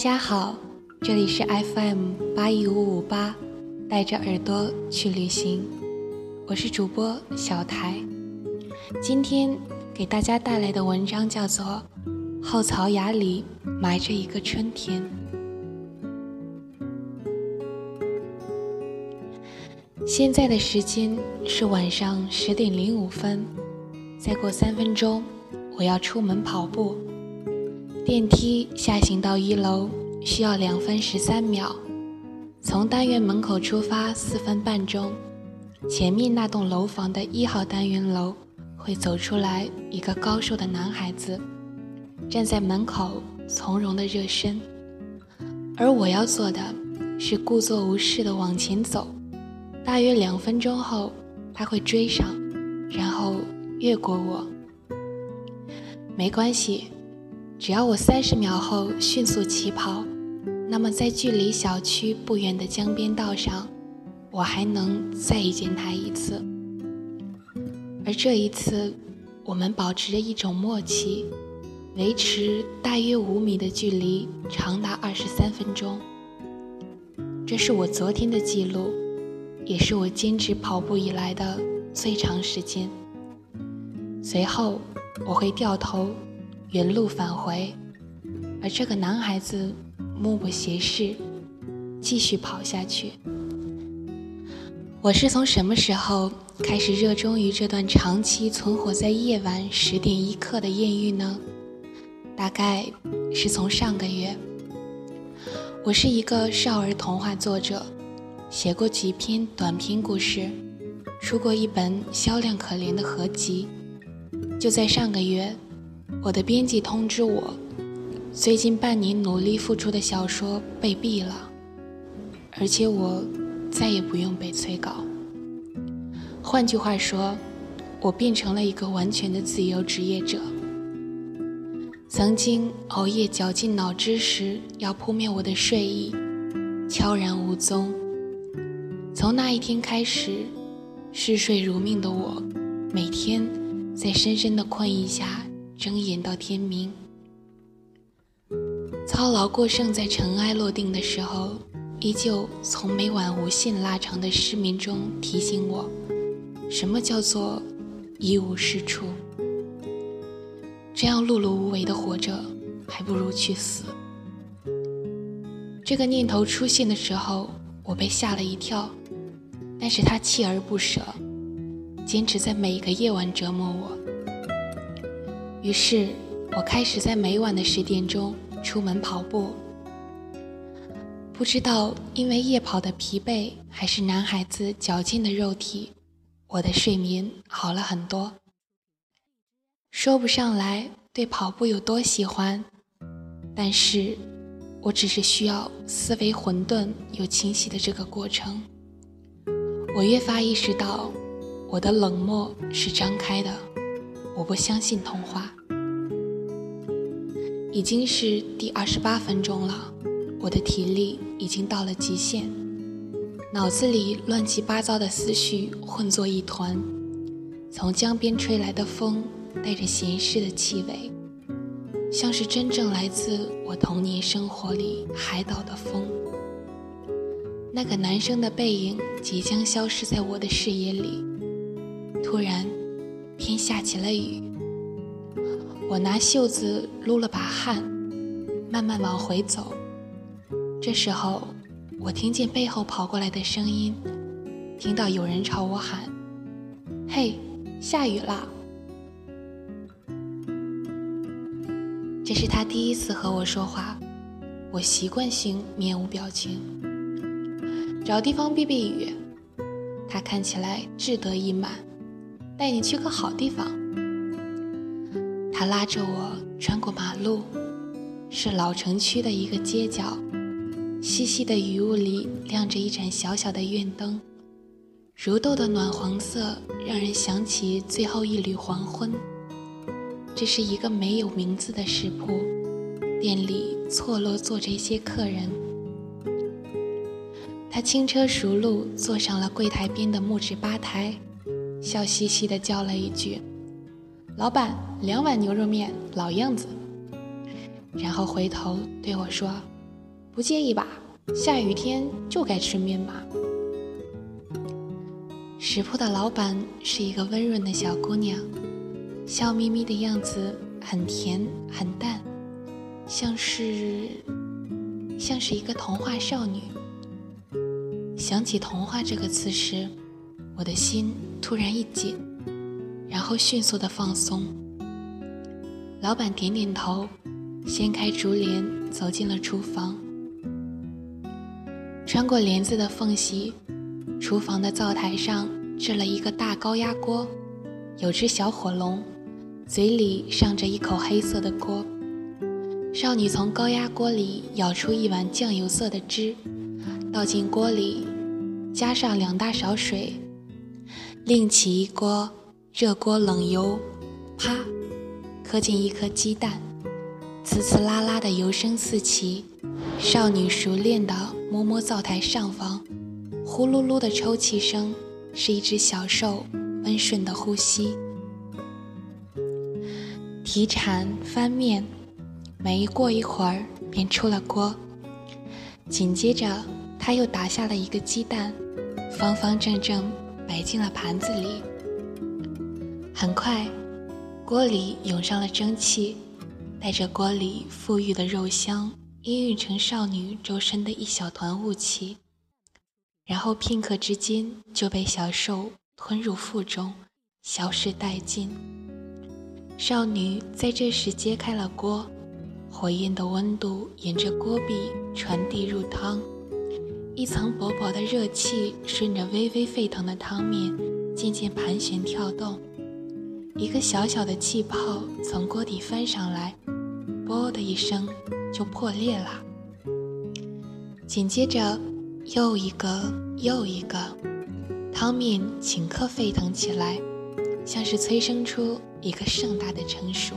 家好，这里是 FM 八一五五八，带着耳朵去旅行，我是主播小台。今天给大家带来的文章叫做《后槽牙里埋着一个春天》。现在的时间是晚上十点零五分，再过三分钟，我要出门跑步。电梯下行到一楼需要两分十三秒，从单元门口出发四分半钟，前面那栋楼房的一号单元楼会走出来一个高瘦的男孩子，站在门口从容的热身，而我要做的是故作无事的往前走，大约两分钟后他会追上，然后越过我，没关系。只要我三十秒后迅速起跑，那么在距离小区不远的江边道上，我还能再遇见他一次。而这一次，我们保持着一种默契，维持大约五米的距离，长达二十三分钟。这是我昨天的记录，也是我坚持跑步以来的最长时间。随后，我会掉头。原路返回，而这个男孩子目不斜视，继续跑下去。我是从什么时候开始热衷于这段长期存活在夜晚十点一刻的艳遇呢？大概是从上个月。我是一个少儿童话作者，写过几篇短篇故事，出过一本销量可怜的合集。就在上个月。我的编辑通知我，最近半年努力付出的小说被毙了，而且我再也不用被催稿。换句话说，我变成了一个完全的自由职业者。曾经熬夜绞尽脑汁时要扑灭我的睡意，悄然无踪。从那一天开始，嗜睡如命的我，每天在深深的困意下。睁眼到天明，操劳过剩，在尘埃落定的时候，依旧从每晚无限拉长的失眠中提醒我，什么叫做一无是处。这样碌碌无为的活着，还不如去死。这个念头出现的时候，我被吓了一跳，但是他锲而不舍，坚持在每一个夜晚折磨我。于是，我开始在每晚的十点钟出门跑步。不知道因为夜跑的疲惫，还是男孩子矫健的肉体，我的睡眠好了很多。说不上来对跑步有多喜欢，但是我只是需要思维混沌又清晰的这个过程。我越发意识到，我的冷漠是张开的。我不相信童话。已经是第二十八分钟了，我的体力已经到了极限，脑子里乱七八糟的思绪混作一团。从江边吹来的风带着咸湿的气味，像是真正来自我童年生活里海岛的风。那个男生的背影即将消失在我的视野里，突然。天下起了雨，我拿袖子撸了把汗，慢慢往回走。这时候，我听见背后跑过来的声音，听到有人朝我喊：“嘿，下雨啦！”这是他第一次和我说话，我习惯性面无表情。找地方避避雨，他看起来志得意满。带你去个好地方。他拉着我穿过马路，是老城区的一个街角。细细的雨雾里亮着一盏小小的院灯，如豆的暖黄色让人想起最后一缕黄昏。这是一个没有名字的食铺，店里错落坐着一些客人。他轻车熟路坐上了柜台边的木质吧台。笑嘻嘻地叫了一句：“老板，两碗牛肉面，老样子。”然后回头对我说：“不介意吧？下雨天就该吃面吧。食铺的老板是一个温润的小姑娘，笑眯眯的样子很甜很淡，像是像是一个童话少女。想起“童话”这个词时，我的心突然一紧，然后迅速的放松。老板点点头，掀开竹帘，走进了厨房。穿过帘子的缝隙，厨房的灶台上置了一个大高压锅，有只小火龙，嘴里上着一口黑色的锅。少女从高压锅里舀出一碗酱油色的汁，倒进锅里，加上两大勺水，另起一锅热锅冷油，啪，磕进一颗鸡蛋，呲呲啦啦的油声四起。少女熟练地摸摸灶台上方，呼噜噜的抽泣声是一只小兽温顺的呼吸。提铲翻面，没过一会儿便出了锅。紧接着，他又打下了一个鸡蛋，方方正正摆进了盘子里。很快，锅里涌上了蒸汽，带着锅里馥郁的肉香。氤氲成少女周身的一小团雾气，然后片刻之间就被小兽吞入腹中，消失殆尽。少女在这时揭开了锅，火焰的温度沿着锅壁传递入汤，一层薄薄的热气顺着微微沸腾的汤面渐渐盘旋跳动，一个小小的气泡从锅底翻上来，啵的一声。就破裂了。紧接着，又一个又一个，汤面顷刻沸腾起来，像是催生出一个盛大的成熟。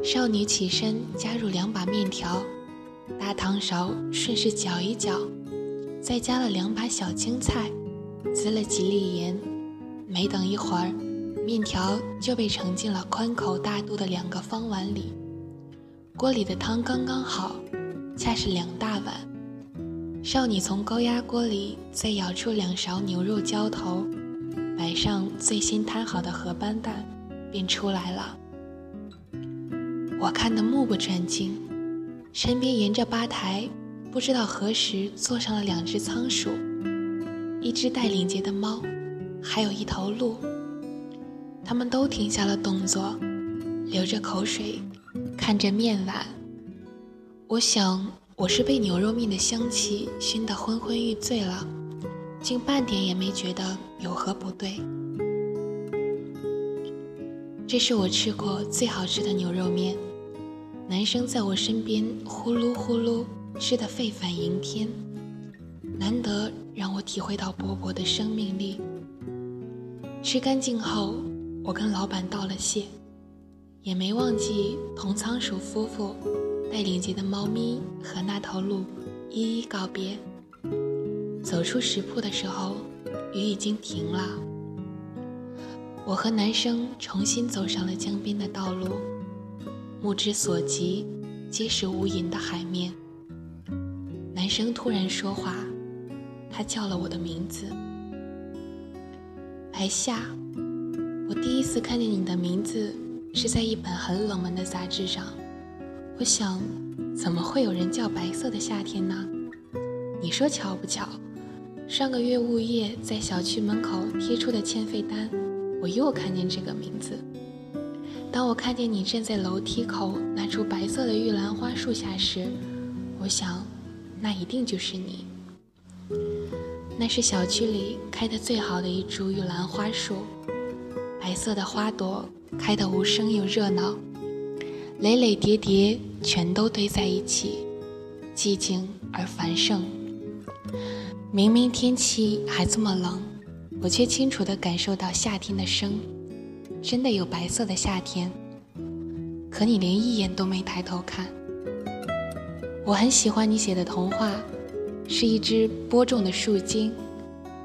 少女起身，加入两把面条，大汤勺顺势搅一搅，再加了两把小青菜，滋了几粒盐。没等一会儿，面条就被盛进了宽口大肚的两个方碗里。锅里的汤刚刚好，恰是两大碗。少女从高压锅里再舀出两勺牛肉浇头，摆上最新摊好的荷包蛋，便出来了。我看得目不转睛，身边沿着吧台，不知道何时坐上了两只仓鼠，一只带领结的猫，还有一头鹿。他们都停下了动作，流着口水。看着面碗，我想我是被牛肉面的香气熏得昏昏欲醉了，竟半点也没觉得有何不对。这是我吃过最好吃的牛肉面，男生在我身边呼噜呼噜吃得沸反盈天，难得让我体会到勃勃的生命力。吃干净后，我跟老板道了谢。也没忘记同仓鼠夫妇、带领结的猫咪和那头鹿一一告别。走出食铺的时候，雨已经停了。我和男生重新走上了江边的道路，目之所及皆是无垠的海面。男生突然说话，他叫了我的名字：“白夏。”我第一次看见你的名字。是在一本很冷门的杂志上，我想，怎么会有人叫白色的夏天呢？你说巧不巧？上个月物业在小区门口贴出的欠费单，我又看见这个名字。当我看见你站在楼梯口那株白色的玉兰花树下时，我想，那一定就是你。那是小区里开的最好的一株玉兰花树，白色的花朵。开得无声又热闹，累累叠叠全都堆在一起，寂静而繁盛。明明天气还这么冷，我却清楚地感受到夏天的生。真的有白色的夏天，可你连一眼都没抬头看。我很喜欢你写的童话，是一只播种的树精，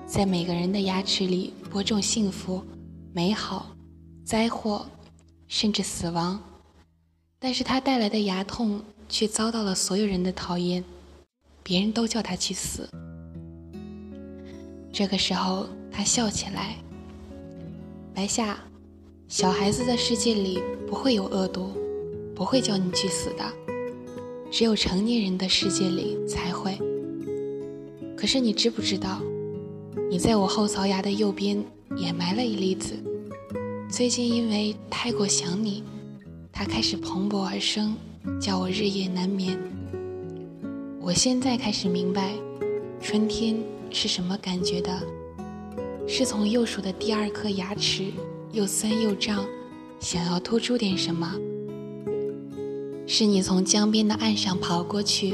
在每个人的牙齿里播种幸福、美好。灾祸，甚至死亡，但是它带来的牙痛却遭到了所有人的讨厌，别人都叫它去死。这个时候，他笑起来。白夏，小孩子的世界里不会有恶毒，不会叫你去死的，只有成年人的世界里才会。可是你知不知道，你在我后槽牙的右边也埋了一粒子。最近因为太过想你，它开始蓬勃而生，叫我日夜难眠。我现在开始明白，春天是什么感觉的。是从右手的第二颗牙齿又酸又胀，想要突出点什么？是你从江边的岸上跑过去，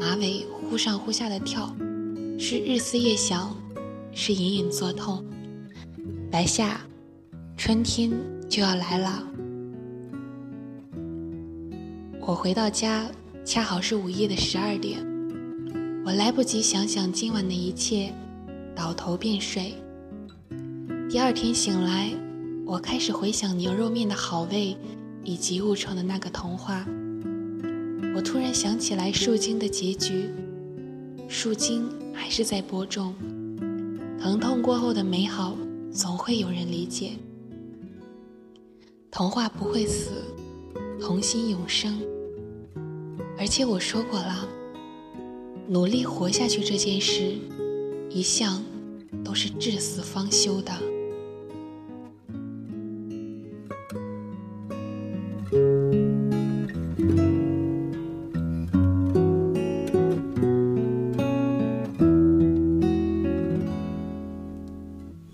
马尾忽上忽下的跳，是日思夜想，是隐隐作痛。白夏，春天就要来了。我回到家，恰好是午夜的十二点，我来不及想想今晚的一切，倒头便睡。第二天醒来，我开始回想牛肉面的好味，以及误闯的那个童话。我突然想起来树精的结局，树精还是在播种。疼痛过后的美好，总会有人理解。童话不会死，童心永生。而且我说过了，努力活下去这件事，一向都是至死方休的。